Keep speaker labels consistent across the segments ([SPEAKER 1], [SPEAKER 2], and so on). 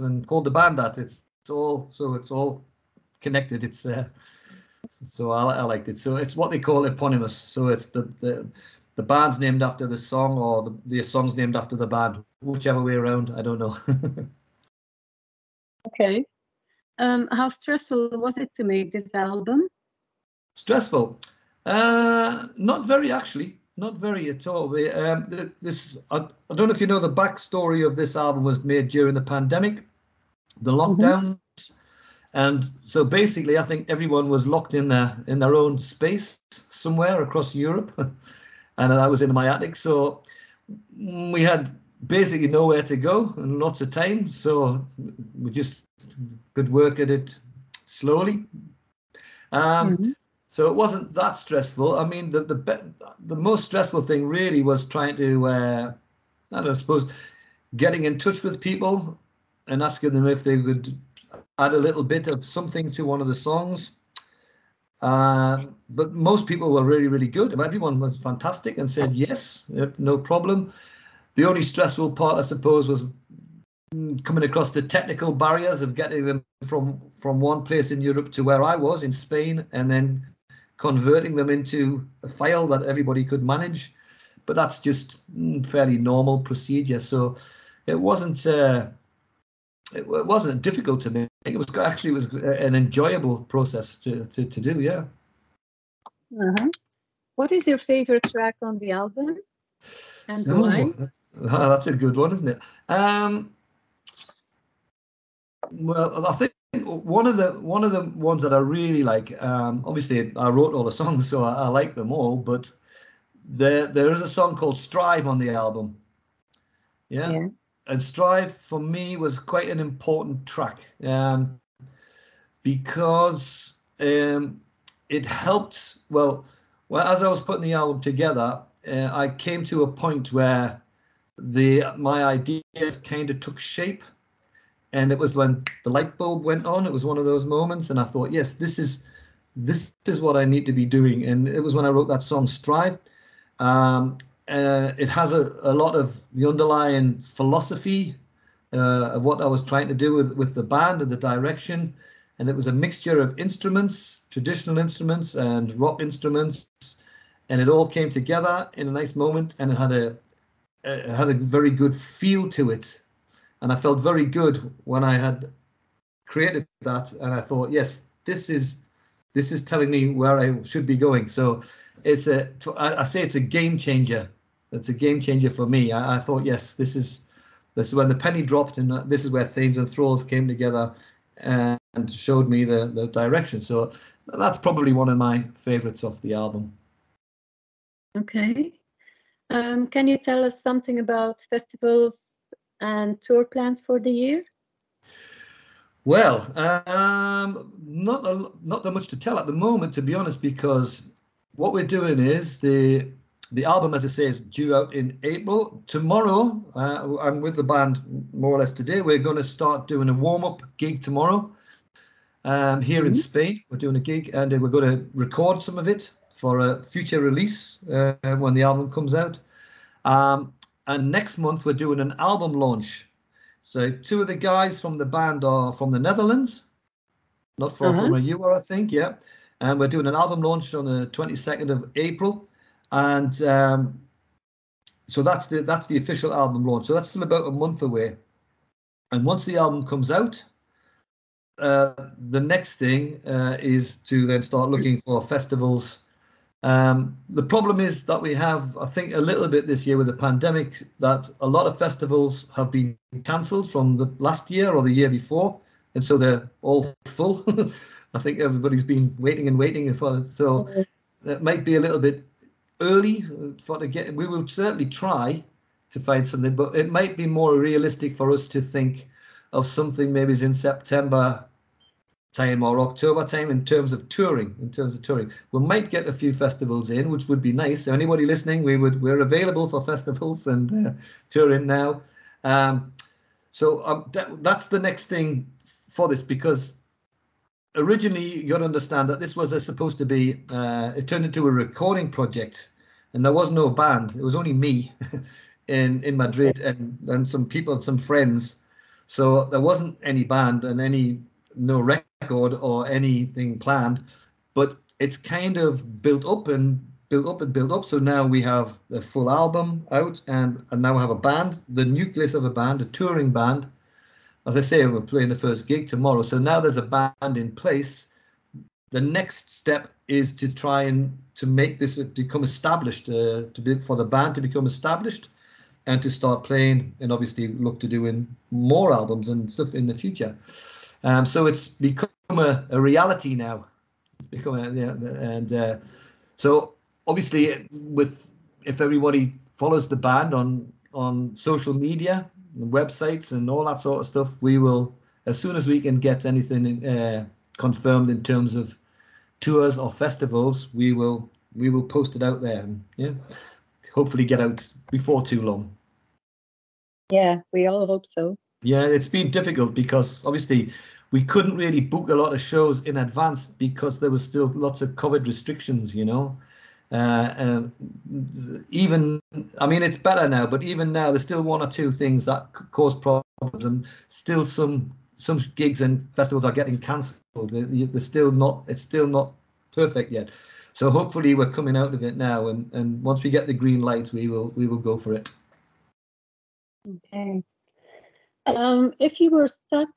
[SPEAKER 1] and called the band that. It's, it's all so it's all connected. It's uh, so I, I liked it. So it's what they call eponymous. So it's the the the band's named after the song or the, the song's named after the band, whichever way around. I don't know.
[SPEAKER 2] okay. Um, how stressful was it to make this album?
[SPEAKER 1] Stressful? Uh, not very, actually. Not very at all. We, um, this I, I, don't know if you know the backstory of this album was made during the pandemic, the mm-hmm. lockdowns, mm-hmm. and so basically, I think everyone was locked in their in their own space somewhere across Europe. and I was in my attic. So we had basically nowhere to go and lots of time. So we just could work at it slowly. Um, mm-hmm. So it wasn't that stressful. I mean, the the the most stressful thing really was trying to, uh, I don't know, suppose, getting in touch with people and asking them if they could add a little bit of something to one of the songs. Uh, but most people were really, really good. Everyone was fantastic and said yes, no problem. The only stressful part, I suppose, was coming across the technical barriers of getting them from from one place in Europe to where I was in Spain, and then converting them into a file that everybody could manage. But that's just mm, fairly normal procedure. So it wasn't. Uh, it, wasn't difficult to make. It was actually it was an enjoyable process to to, to do. Yeah.
[SPEAKER 2] Uh-huh. What is your favorite track on the album? And oh, why?
[SPEAKER 1] That's, that's a good one, isn't it? Um, well, I think one of the one of the ones that I really like. Um, obviously, I wrote all the songs, so I, I like them all. But there there is a song called "Strive" on the album. Yeah. yeah and Strive for me was quite an important track um, because um, it helped. Well, well, as I was putting the album together, uh, I came to a point where the my ideas kind of took shape, and it was when the light bulb went on. It was one of those moments, and I thought, yes, this is this is what I need to be doing. And it was when I wrote that song, Strive. Um, uh, it has a, a lot of the underlying philosophy uh, of what I was trying to do with, with the band and the direction. And it was a mixture of instruments, traditional instruments and rock instruments. And it all came together in a nice moment and it had a, it had a very good feel to it. And I felt very good when I had created that. And I thought, yes, this is this is telling me where I should be going. So it's a I say it's a game changer it's a game changer for me. I, I, thought, yes, this is this is when the penny dropped, and this is where Theigns and Thralls came together and showed me the the direction. So that's probably one of my favorites of the album.
[SPEAKER 2] Okay. Um, can you tell us something about festivals and tour plans for the year?
[SPEAKER 1] Well, um, not a, not that much to tell at the moment, to be honest, because what we're doing is the the album, as I say, is due out in April. Tomorrow, uh, I'm with the band more or less today. We're going to start doing a warm up gig tomorrow um, here mm-hmm. in Spain. We're doing a gig and we're going to record some of it for a future release uh, when the album comes out. Um, and next month, we're doing an album launch. So, two of the guys from the band are from the Netherlands, not far uh-huh. from where you are, I think. Yeah. And we're doing an album launch on the 22nd of April and um, so that's the that's the official album launch. So that's still about a month away. And once the album comes out, uh, the next thing uh, is to then start looking for festivals. Um, the problem is that we have, I think, a little bit this year with the pandemic that a lot of festivals have been cancelled from the last year or the year before, and so they're all full. I think everybody's been waiting and waiting for it. So it might be a little bit early for to get. We will certainly try to find something, but it might be more realistic for us to think of something maybe in September time or October time in terms of touring. In terms of touring, we might get a few festivals in, which would be nice. So Anybody listening, we would we're available for festivals and uh, touring now. Um, so um, that, that's the next thing for this because originally you got to understand that this was a, supposed to be uh, it turned into a recording project and there was no band it was only me in in madrid and and some people and some friends So there wasn't any band and any no record or anything planned, but it's kind of built up and built up and built up. So now we have the full album out, and and now we have a band, the nucleus of a band, a touring band. As I say, we're playing the first gig tomorrow. So now there's a band in place. The next step is to try and to make this become established, uh, to be for the band to become established, and to start playing, and obviously look to doing more albums and stuff in the future. Um, so it's become a, a reality now. It's become a, and uh, so obviously with if everybody follows the band on on social media and websites and all that sort of stuff we will as soon as we can get anything uh, confirmed in terms of tours or festivals we will we will post it out there and yeah hopefully get out before too long
[SPEAKER 2] yeah we all hope so
[SPEAKER 1] yeah it's been difficult because obviously we couldn't really book a lot of shows in advance because there was still lots of covid restrictions you know uh, um, even I mean it's better now, but even now there's still one or two things that cause problems, and still some some gigs and festivals are getting cancelled. They're still not it's still not perfect yet. So hopefully we're coming out of it now, and and once we get the green light, we will we will go for it.
[SPEAKER 2] Okay. Um, if you were stuck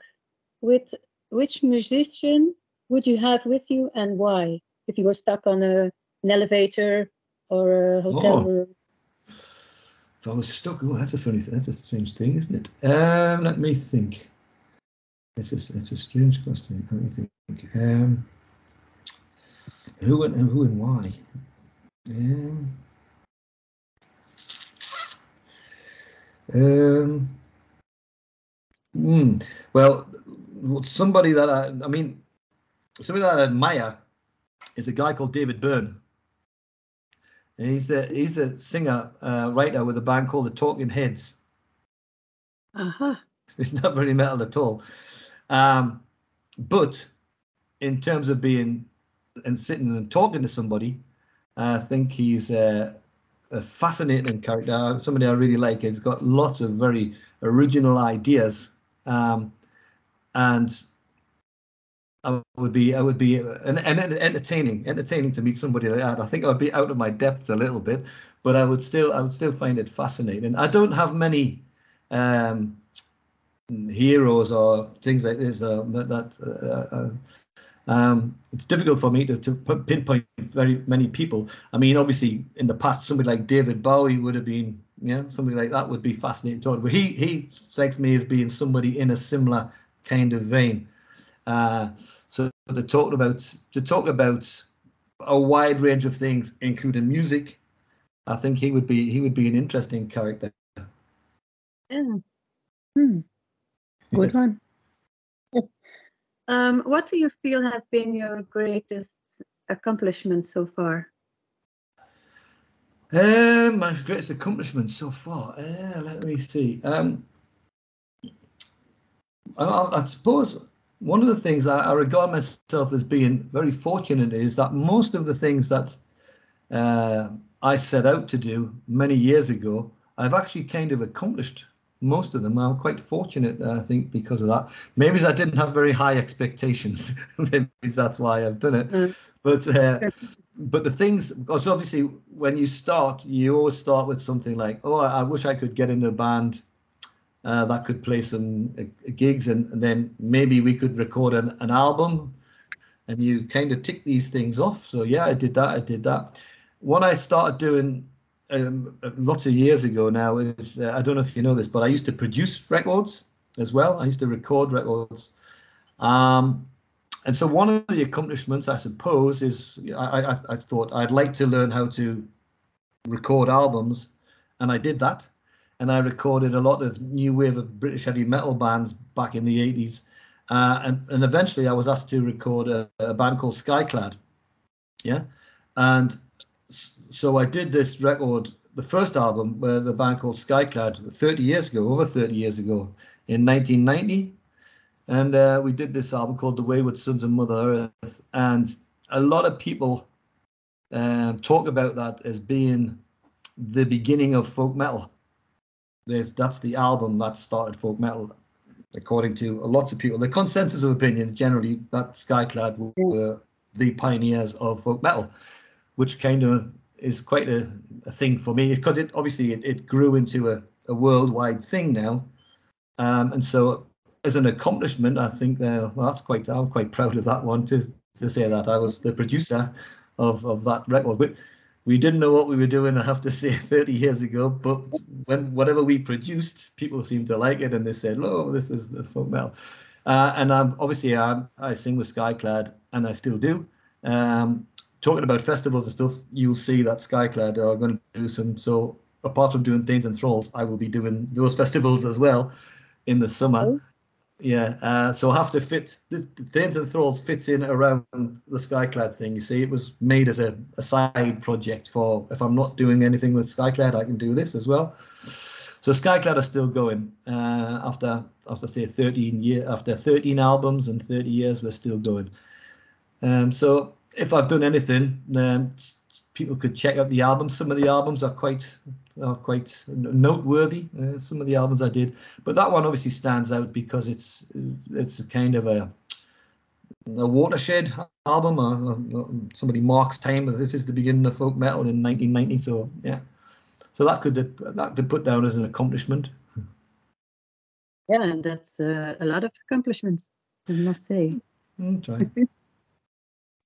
[SPEAKER 2] with which musician would you have with you and why? If you were stuck on a an elevator or a hotel oh. room?
[SPEAKER 1] If I was stuck, oh, that's a funny, thing. that's a strange thing, isn't it? Um, let me think. It's a, it's a strange question. Let me think. Um, who and who and why? Um, um, mm, well, somebody that I, I mean, somebody that I admire is a guy called David Byrne. And he's the he's a singer uh, writer with a band called the Talking Heads.
[SPEAKER 2] Uh huh.
[SPEAKER 1] It's not very metal at all. Um, but in terms of being and sitting and talking to somebody, I think he's a, a fascinating character. Somebody I really like. He's got lots of very original ideas. Um, and I would be I would be and, and entertaining entertaining to meet somebody like that. I think I'd be out of my depth a little bit, but I would still I would still find it fascinating. I don't have many um, heroes or things like this uh, that, that uh, uh, um, it's difficult for me to, to pinpoint very many people. I mean, obviously, in the past, somebody like David Bowie would have been, yeah, somebody like that would be fascinating to talk. But he he strikes me as being somebody in a similar kind of vein. Uh, so to talk about to talk about a wide range of things, including music, I think he would be he would be an interesting character.
[SPEAKER 2] Yeah. Hmm. Good yes. one. Um, what do you feel has been your greatest accomplishment so far?
[SPEAKER 1] Um, my greatest accomplishment so far. Uh, let me see. Um, I, I, suppose one of the things I, I, regard myself as being very fortunate is that most of the things that uh, I set out to do many years ago, I've actually kind of accomplished most of them. I'm quite fortunate, I think, because of that. Maybe I didn't have very high expectations. Maybe that's why I've done it. Mm. But uh, but the things, because obviously when you start, you always start with something like, oh, I wish I could get in a band uh, that could play some uh, gigs and, and, then maybe we could record an, an album and you kind of tick these things off so yeah i did that i did that what i started doing um, lots of years ago now is uh, i don't know if you know this but i used to produce records as well i used to record records um, and so one of the accomplishments i suppose is I, I, I thought i'd like to learn how to record albums and i did that and I recorded a lot of new wave of British heavy metal bands back in the 80s. Uh, and, and eventually I was asked to record a, a band called Skyclad. Yeah. And so I did this record, the first album, where the band called Skyclad 30 years ago, over 30 years ago, in 1990. And uh, we did this album called The Wayward Sons of Mother Earth. And a lot of people um, talk about that as being the beginning of folk metal there's that's the album that started folk metal according to lots of people, the consensus of opinion generally that Skyclad were the pioneers of folk metal, which kind of is quite a, a thing for me because it obviously it, it grew into a, a worldwide thing now. Um, and so as an accomplishment, I think well, that's quite I'm quite proud of that one to to say that I was the producer of, of that record. But we didn't know what we were doing, I have to say, 30 years ago. But when whatever we produced, people seemed to like it and they said, oh, this is the folk metal. Uh, and I'm obviously I, I sing with Skyclad and I still do. Um, talking about festivals and stuff, you'll see that Skyclad are going to do some. So apart from doing Theigns and Thralls, I will be doing those festivals as well in the summer. Oh. Yeah, uh, so I have to fit the Theigns and Thralls fits in around the Skyclad thing. You see, it was made as a, a side project for if I'm not doing anything with Skyclad, I can do this as well. So Skyclad are still going uh, after, as I say, 13 year after 13 albums and 30 years, we're still going. Um, so if I've done anything, then people could check out the albums. Some of the albums are quite are quite noteworthy. Uh, some of the albums I did, but that one obviously stands out because it's it's a kind of a a watershed album. Uh, somebody marks time. This is the beginning of folk metal in 1990. So yeah, so that could that could put down as an accomplishment.
[SPEAKER 2] Yeah, and that's uh, a lot of accomplishments, I must say.
[SPEAKER 1] Mm,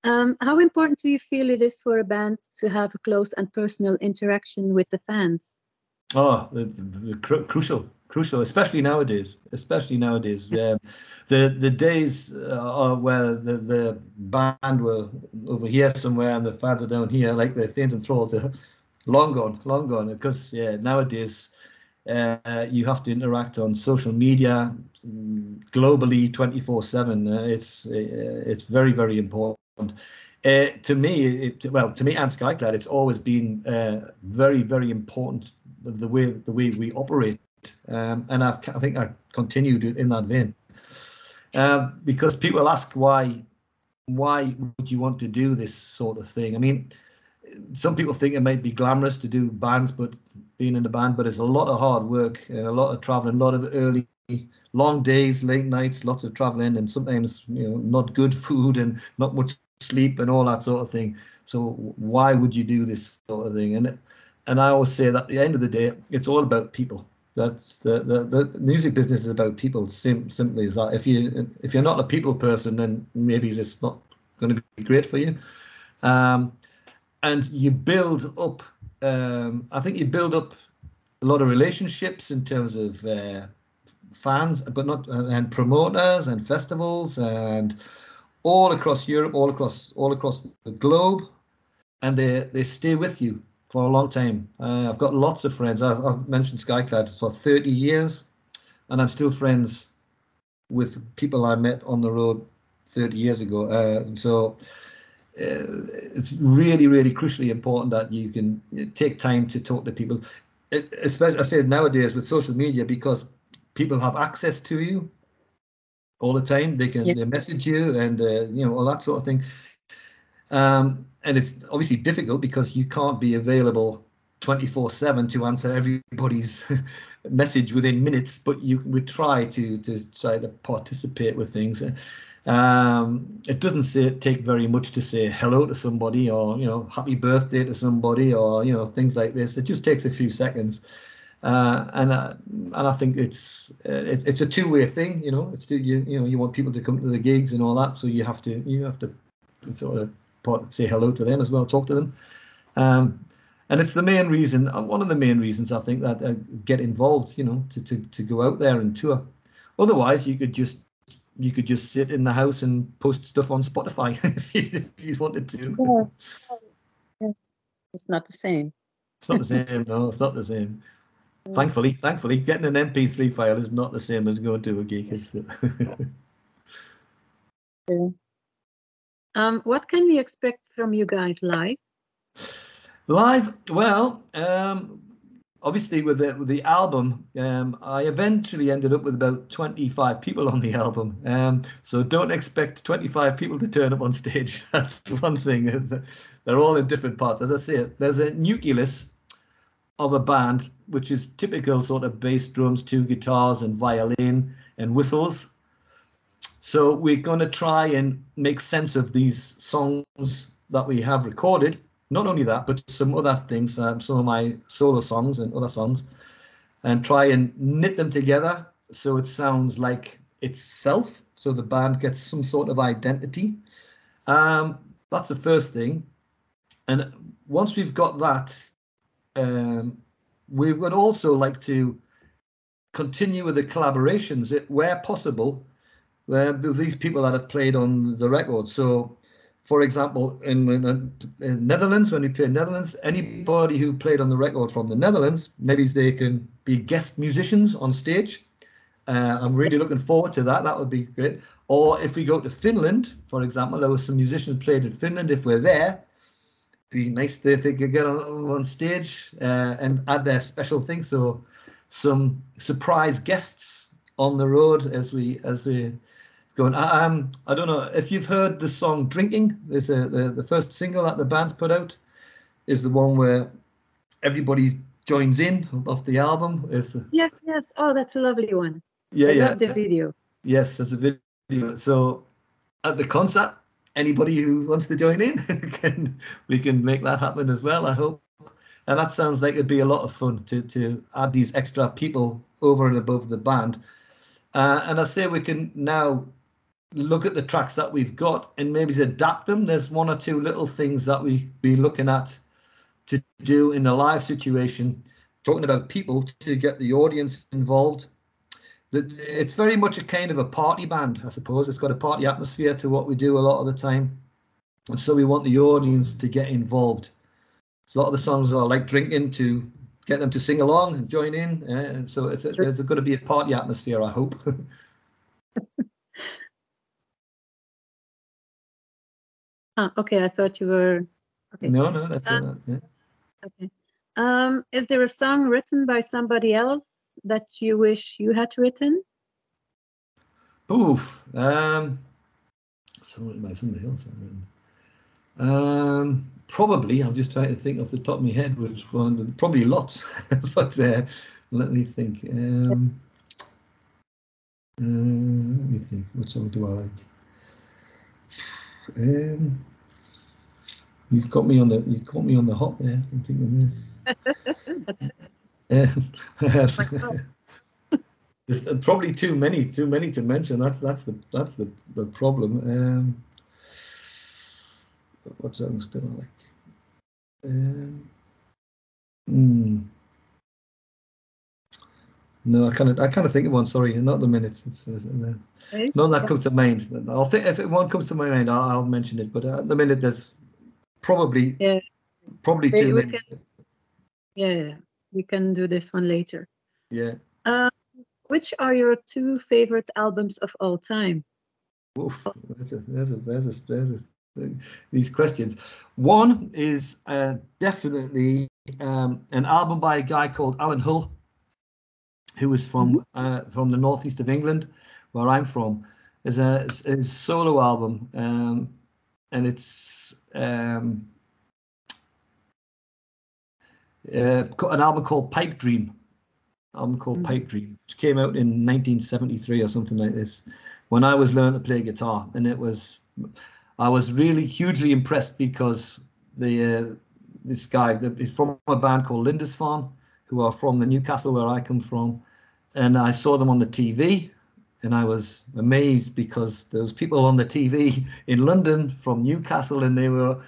[SPEAKER 2] Um, how important do you feel it is for a band to have a close and personal interaction with the fans?
[SPEAKER 1] Oh, the, the, cru crucial, crucial, especially nowadays. Especially nowadays, um, the the days uh, where the the band were over here somewhere and the fans are down here, like the Theigns and Thralls, are long gone, long gone. Because yeah, nowadays. Uh, you have to interact on social media globally 24 7 uh, it's uh, it's very very important uh, to me, it, well, to me and Skyclad, it's always been uh, very, very important of the way the way we operate, um, and I've, i think I continued in that vein uh, because people ask why why would you want to do this sort of thing? I mean, some people think it might be glamorous to do bands, but being in a band, but it's a lot of hard work and a lot of traveling, a lot of early long days, late nights, lots of traveling, and sometimes you know not good food and not much sleep and all that sort of thing. So why would you do this sort of thing? And and I always say that at the end of the day, it's all about people. That's the the, the music business is about people. Sim, simply as that. If you if you're not a people person, then maybe it's not going to be great for you. Um, and you build up. Um, I think you build up a lot of relationships in terms of uh, fans, but not and promoters and festivals and all across Europe, all across all across the globe, and they they stay with you for a long time. Uh, I've got lots of friends. I, have mentioned Skyclad for 30 years, and I'm still friends with people I met on the road 30 years ago. Uh, so uh, it's really, really crucially important that you can take time to talk to people. It, especially, I say nowadays with social media because people have access to you all the time. They can they message you and uh, you know all that sort of thing. Um, and it's obviously difficult because you can't be available 24/7 to answer everybody's message within minutes. But you would try to to try to participate with things. Um, it doesn't say, take very much to say hello to somebody or you know happy birthday to somebody or you know things like this. It just takes a few seconds. Uh, and uh, and I think it's uh, it, it's a two way thing. You know, it's you you know you want people to come to the gigs and all that, so you have to you have to sort of say hello to them as well, talk to them. Um, and it's the main reason, uh, one of the main reasons I think that uh, get involved. You know, to, to to go out there and tour. Otherwise, you could just you could just sit in the house and post stuff on Spotify if, you, if you wanted
[SPEAKER 2] to. Yeah. It's not the same.
[SPEAKER 1] It's not the same. no, it's not the same. Thankfully, thankfully, getting an MP3 file is not the same as going to a gig.
[SPEAKER 2] yeah. Um, what can we expect from you guys live?
[SPEAKER 1] Live, well, um, obviously with the with the album, um, I eventually ended up with about 25 people on the album. Um, so don't expect 25 people to turn up on stage. That's one thing. They're all in different parts. As I say, there's a nucleus of a band, which is typical sort of bass drums, two guitars, and violin, and whistles. So we're going to try and make sense of these songs that we have recorded. Not only that, but some other things, um, some of my solo songs and other songs, and try and knit them together so it sounds like itself. So the band gets some sort of identity. Um, that's the first thing. And once we've got that, um, we would also like to continue with the collaborations where possible with these people that have played on the record. So, for example, in, in, Netherlands, when we play in Netherlands, anybody who played on the record from the Netherlands, maybe they can be guest musicians on stage. Uh, I'm really looking forward to that. That would be great. Or if we go to Finland, for example, there was some musicians played in Finland. If we're there, be nice if they could get on, on stage uh, and add their special thing. So some surprise guests on the road as we as we going. I, um, I don't know if you've heard the song "Drinking." There's a the, the first single that the band's put out is the one where everybody joins in off the album. Is
[SPEAKER 2] yes, yes. Oh, that's a lovely one.
[SPEAKER 1] Yeah, I yeah.
[SPEAKER 2] Love the video.
[SPEAKER 1] Yes, that's a video. So at the concert, anybody who wants to join in can we can make that happen as well. I hope. And that sounds like it'd be a lot of fun to to add these extra people over and above the band. Uh, and I say we can now look at the tracks that we've got and maybe adapt them. There's one or two little things that we be looking at to do in a live situation, talking about people to get the audience involved. That it's very much a kind of a party band, I suppose. It's got a party atmosphere to what we do a lot of the time, and so we want the audience to get involved. So a lot of the songs are like drinking to get them to sing along and join in, uh, and so it's, there's going to be a party atmosphere. I hope.
[SPEAKER 2] Ah, okay. I thought you were. Okay.
[SPEAKER 1] No, no, that's uh,
[SPEAKER 2] uh, yeah. Okay. Um, is there a song written by somebody else that you wish you had written?
[SPEAKER 1] Oof. Um, something by somebody else. Um, probably. I'm just trying to think off the top of my head which one. Probably lots, but uh, let me think. Um, uh, let me think. What song do I like? Um, you've got me on the you caught me on the hop there. I'm thinking this. There's probably too many, too many to mention. That's that's the that's the the problem. Um, what songs do I like? Um, hmm. No, I kind of I kind of think of one. Sorry, not the minutes. It's, it's uh, none that comes to mind. I'll think if one comes to my mind, I'll, I'll mention it. But at the minute, there's probably
[SPEAKER 2] yeah,
[SPEAKER 1] probably too many.
[SPEAKER 2] Can, yeah, we can do this one later.
[SPEAKER 1] Yeah.
[SPEAKER 2] Um, which are your two favorite albums of all time?
[SPEAKER 1] Oof, there's a, there's a, there's a, there's a, these questions. One is uh, definitely um, an album by a guy called Alan Hull who was from mm-hmm. uh, from the northeast of England, where I'm from, is a his solo album, um, and it's um, uh, an album called Pipe Dream. Album called mm-hmm. Pipe Dream, which came out in 1973 or something like this, when I was learning to play guitar, and it was, I was really hugely impressed because the uh, this guy, the, from a band called Lindisfarne, who are from the Newcastle where I come from, and I saw them on the TV, and I was amazed because there was people on the TV in London from Newcastle, and they were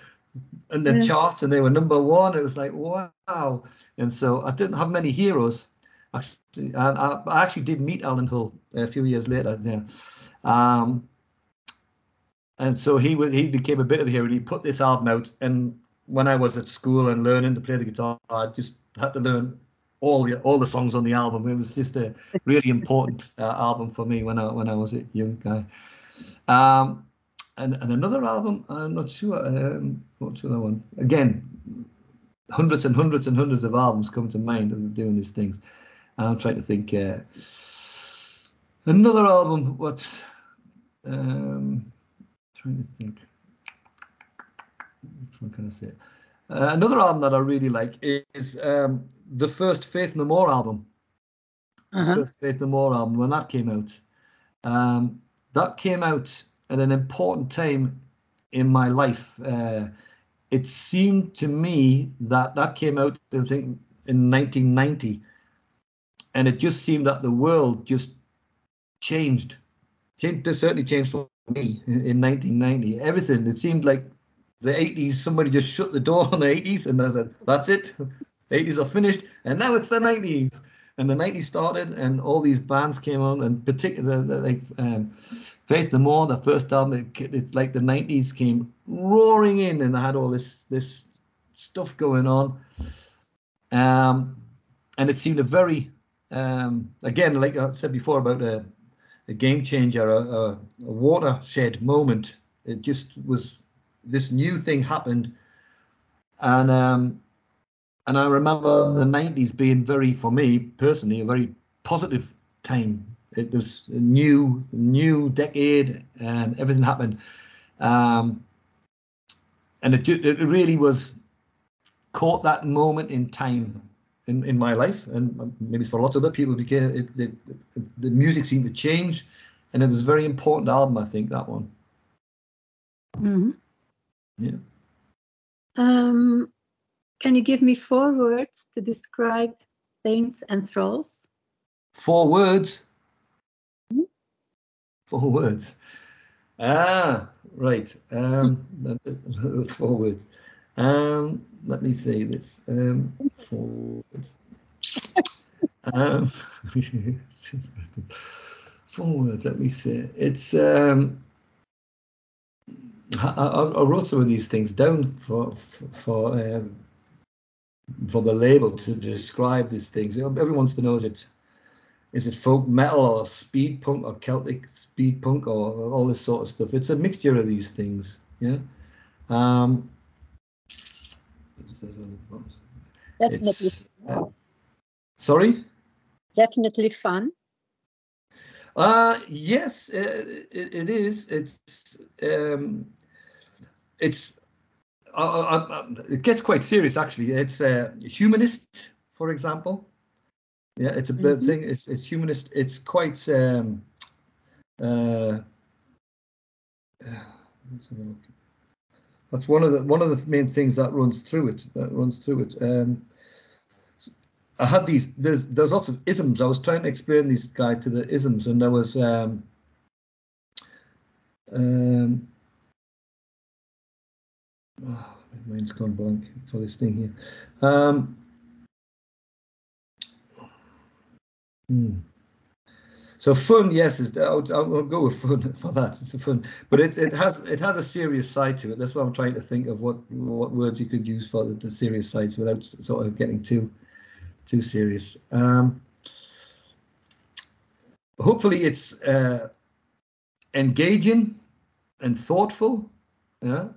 [SPEAKER 1] in the yeah. chart, and they were number one. It was like wow, and so I didn't have many heroes. Actually, and I, I actually did meet Alan Hull a few years later. Yeah. Um, and so he he became a bit of a hero. And he put this album out, and when I was at school and learning to play the guitar, I just had to learn all the all the songs on the album. It was just a really important uh, album for me when I when I was a young guy. Um, and, and another album, I'm not sure. Um, what's the one? Again, hundreds and hundreds and hundreds of albums come to mind of doing these things. And I'm trying to think. Uh, another album. What? Um, trying to think. Which one can I say? Uh, another album that I really like is um, the first Faith No More album. Uh-huh. First Faith No More album when that came out. Um, that came out at an important time in my life. Uh, it seemed to me that that came out, I think, in 1990, and it just seemed that the world just changed. Changed, certainly changed for me in 1990. Everything. It seemed like the 80s. Somebody just shut the door on the 80s, and I said, "That's it. The 80s are finished, and now it's the 90s." And the 90s started, and all these bands came on, and particularly like um, Faith No More, the first album, it, it's like the 90s came roaring in, and they had all this this stuff going on. Um, and it seemed a very, um, again, like I said before about a, a game changer, a, a, a watershed moment. It just was this new thing happened, and um, and I remember the 90s being very, for me personally, a very positive time. It was a new, new decade and everything happened. Um, and it, it really was caught that moment in time in, in my life and maybe for lots of other people because it, it, the music seemed to change and it was a very important album, I think, that one.
[SPEAKER 2] Mm-hmm.
[SPEAKER 1] Yeah.
[SPEAKER 2] Um, can you give me four words to describe Theigns and thralls?
[SPEAKER 1] Four words?
[SPEAKER 2] Mm-hmm.
[SPEAKER 1] Four words. Ah, right. Um, four words. Um, let me say this. Um, four words. um, four words. Let me see. It's. Um, I, I, wrote some of these things down for for, for um, for the label to describe these things. Everyone wants to know is it is it folk metal or speed punk or Celtic speed punk or all this sort of stuff. It's a mixture of these things. Yeah. Um,
[SPEAKER 2] Definitely.
[SPEAKER 1] Uh, sorry.
[SPEAKER 2] Definitely fun.
[SPEAKER 1] Uh, yes, uh, it, it is. It's um, it's it gets quite serious actually. It's a humanist, for example. Yeah, it's a mm -hmm. thing. It's it's humanist. It's quite. Um, uh, let's have a look. That's one of the one of the main things that runs through it. That runs through it. Um, I had these. There's there's lots of isms. I was trying to explain these guys to the isms, and there was. Um, um, oh, my mind's gone blank for this thing here. Um, hmm. So fun, yes, is I'll, I'll, go with fun for that for fun. But it it has it has a serious side to it. That's why I'm trying to think of what what words you could use for the, the serious sides without sort of getting too too serious. Um, hopefully, it's uh, engaging and thoughtful. Yeah,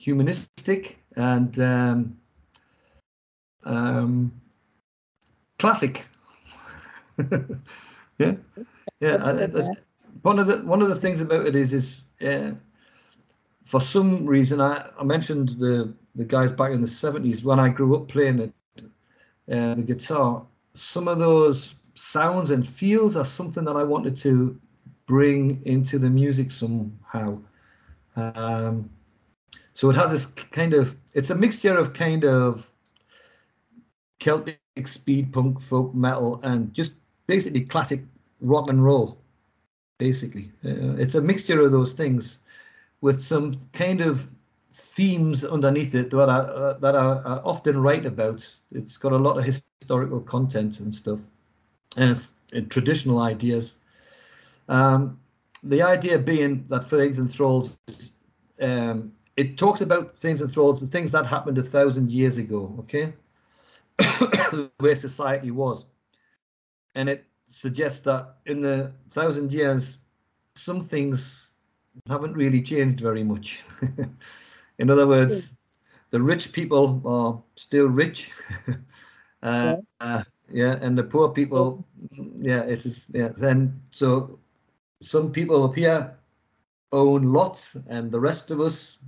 [SPEAKER 1] humanistic and um, um, classic. yeah, yeah. I, I, one of the one of the things about it is is uh, for some reason I, I mentioned the the guys back in the seventies when I grew up playing it, uh, the guitar. Some of those sounds and feels are something that I wanted to bring into the music somehow. Um, so it has this kind of, it's a mixture of kind of Celtic speed punk, folk metal, and just basically classic rock and roll. Basically, uh, it's a mixture of those things with some kind of themes underneath it that I uh, that I, I, often write about. It's got a lot of historical content and stuff, and, and traditional ideas. Um, the idea being that Theigns and Thralls um, it talks about Theigns and thralls, the things that happened a thousand years ago, okay? Where society was. And it suggests that in the thousand years, some things haven't really changed very much. in other words, the rich people are still rich. uh, uh, yeah, and the poor people, so, yeah, it's just, yeah. Then so some people up here own lots, and the rest of us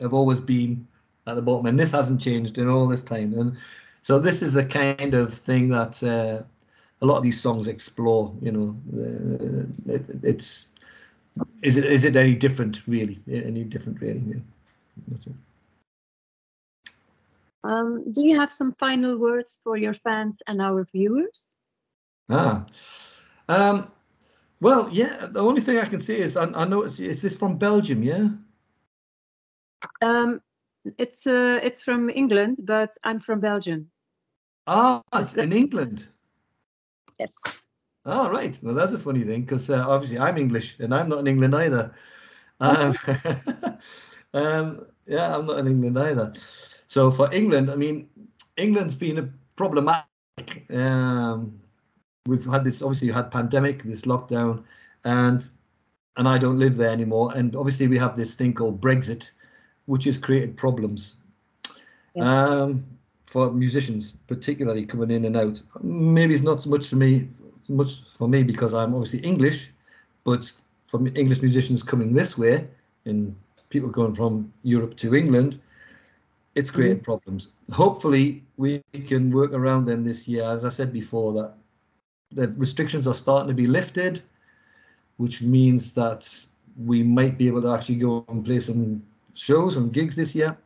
[SPEAKER 1] have always been at the bottom, and this hasn't changed in all this time. And so this is the kind of thing that uh, a lot of these songs explore. You know, uh, it, it's is it is it any different really? Any different really? Yeah. That's it.
[SPEAKER 2] Um, do you have some final words for your fans and our viewers?
[SPEAKER 1] Ah, um, well, yeah. The only thing I can say is I, I know it's is this from Belgium, yeah.
[SPEAKER 2] Um, it's uh, it's from England, but I'm from Belgium.
[SPEAKER 1] Ah, it's in England.
[SPEAKER 2] Yes.
[SPEAKER 1] Oh, right. Well, that's a funny thing because uh, obviously I'm English and I'm not in England either. Um, um, yeah, I'm not in England either. So for England, I mean, England's been a problematic. Um, we've had this obviously you had pandemic, this lockdown, and and I don't live there anymore. And obviously we have this thing called Brexit, which has created problems.
[SPEAKER 2] Yes.
[SPEAKER 1] Um, for musicians, particularly coming in and out. Maybe it's not so much to me, much for me because I'm obviously English, but for English musicians coming this way and people going from Europe to England, it's created problems. Hopefully, we can work around them this year. As I said before, that the restrictions are starting to be lifted, which means that we might be able to actually go and play some shows and gigs this year.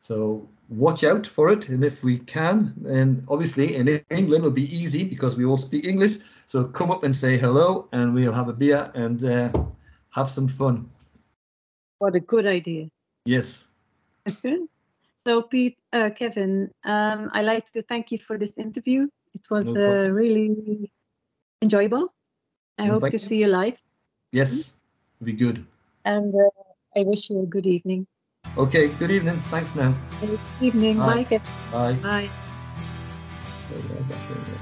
[SPEAKER 1] So watch out for it. And if we can, and obviously in England it'll be easy because we all speak English. So come up and say hello and we'll have a beer and uh, have some fun.
[SPEAKER 2] What a good idea.
[SPEAKER 1] Yes.
[SPEAKER 2] so, Pete, uh, Kevin, um, I'd like to thank you for this interview. It was
[SPEAKER 1] No
[SPEAKER 2] uh, really enjoyable. I
[SPEAKER 1] No,
[SPEAKER 2] hope to
[SPEAKER 1] you.
[SPEAKER 2] see you live,
[SPEAKER 1] Yes. Be good.
[SPEAKER 2] and uh, I wish you a good evening.
[SPEAKER 1] Okay. Good evening. Thanks now.
[SPEAKER 2] Good evening.
[SPEAKER 1] Bye.
[SPEAKER 2] Bye,
[SPEAKER 1] Bye.
[SPEAKER 2] Bye.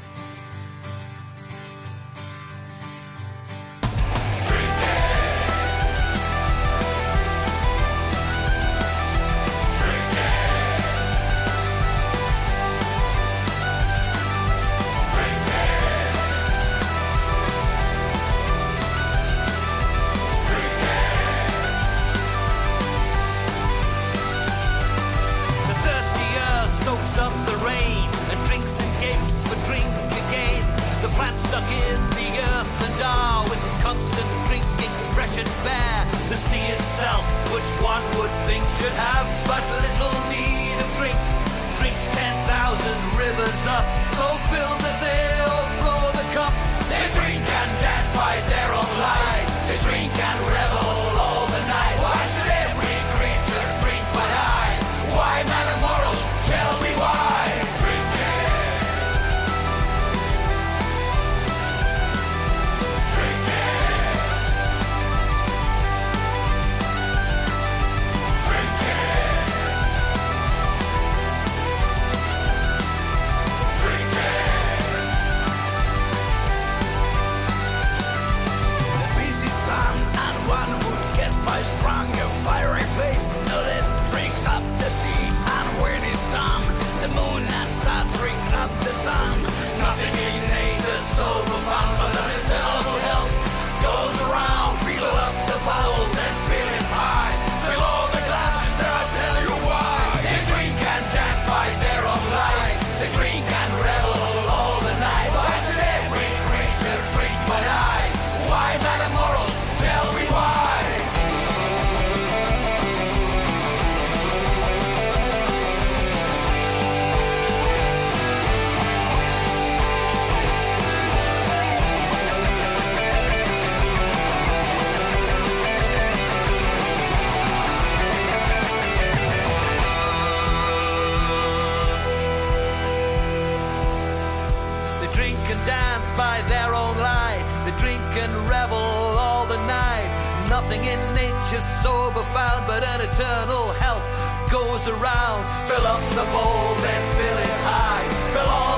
[SPEAKER 3] By their own light. They drink and revel all the night. Nothing in nature's so profound, but an eternal health goes around. Fill up the bowl, then fill it high. Fill all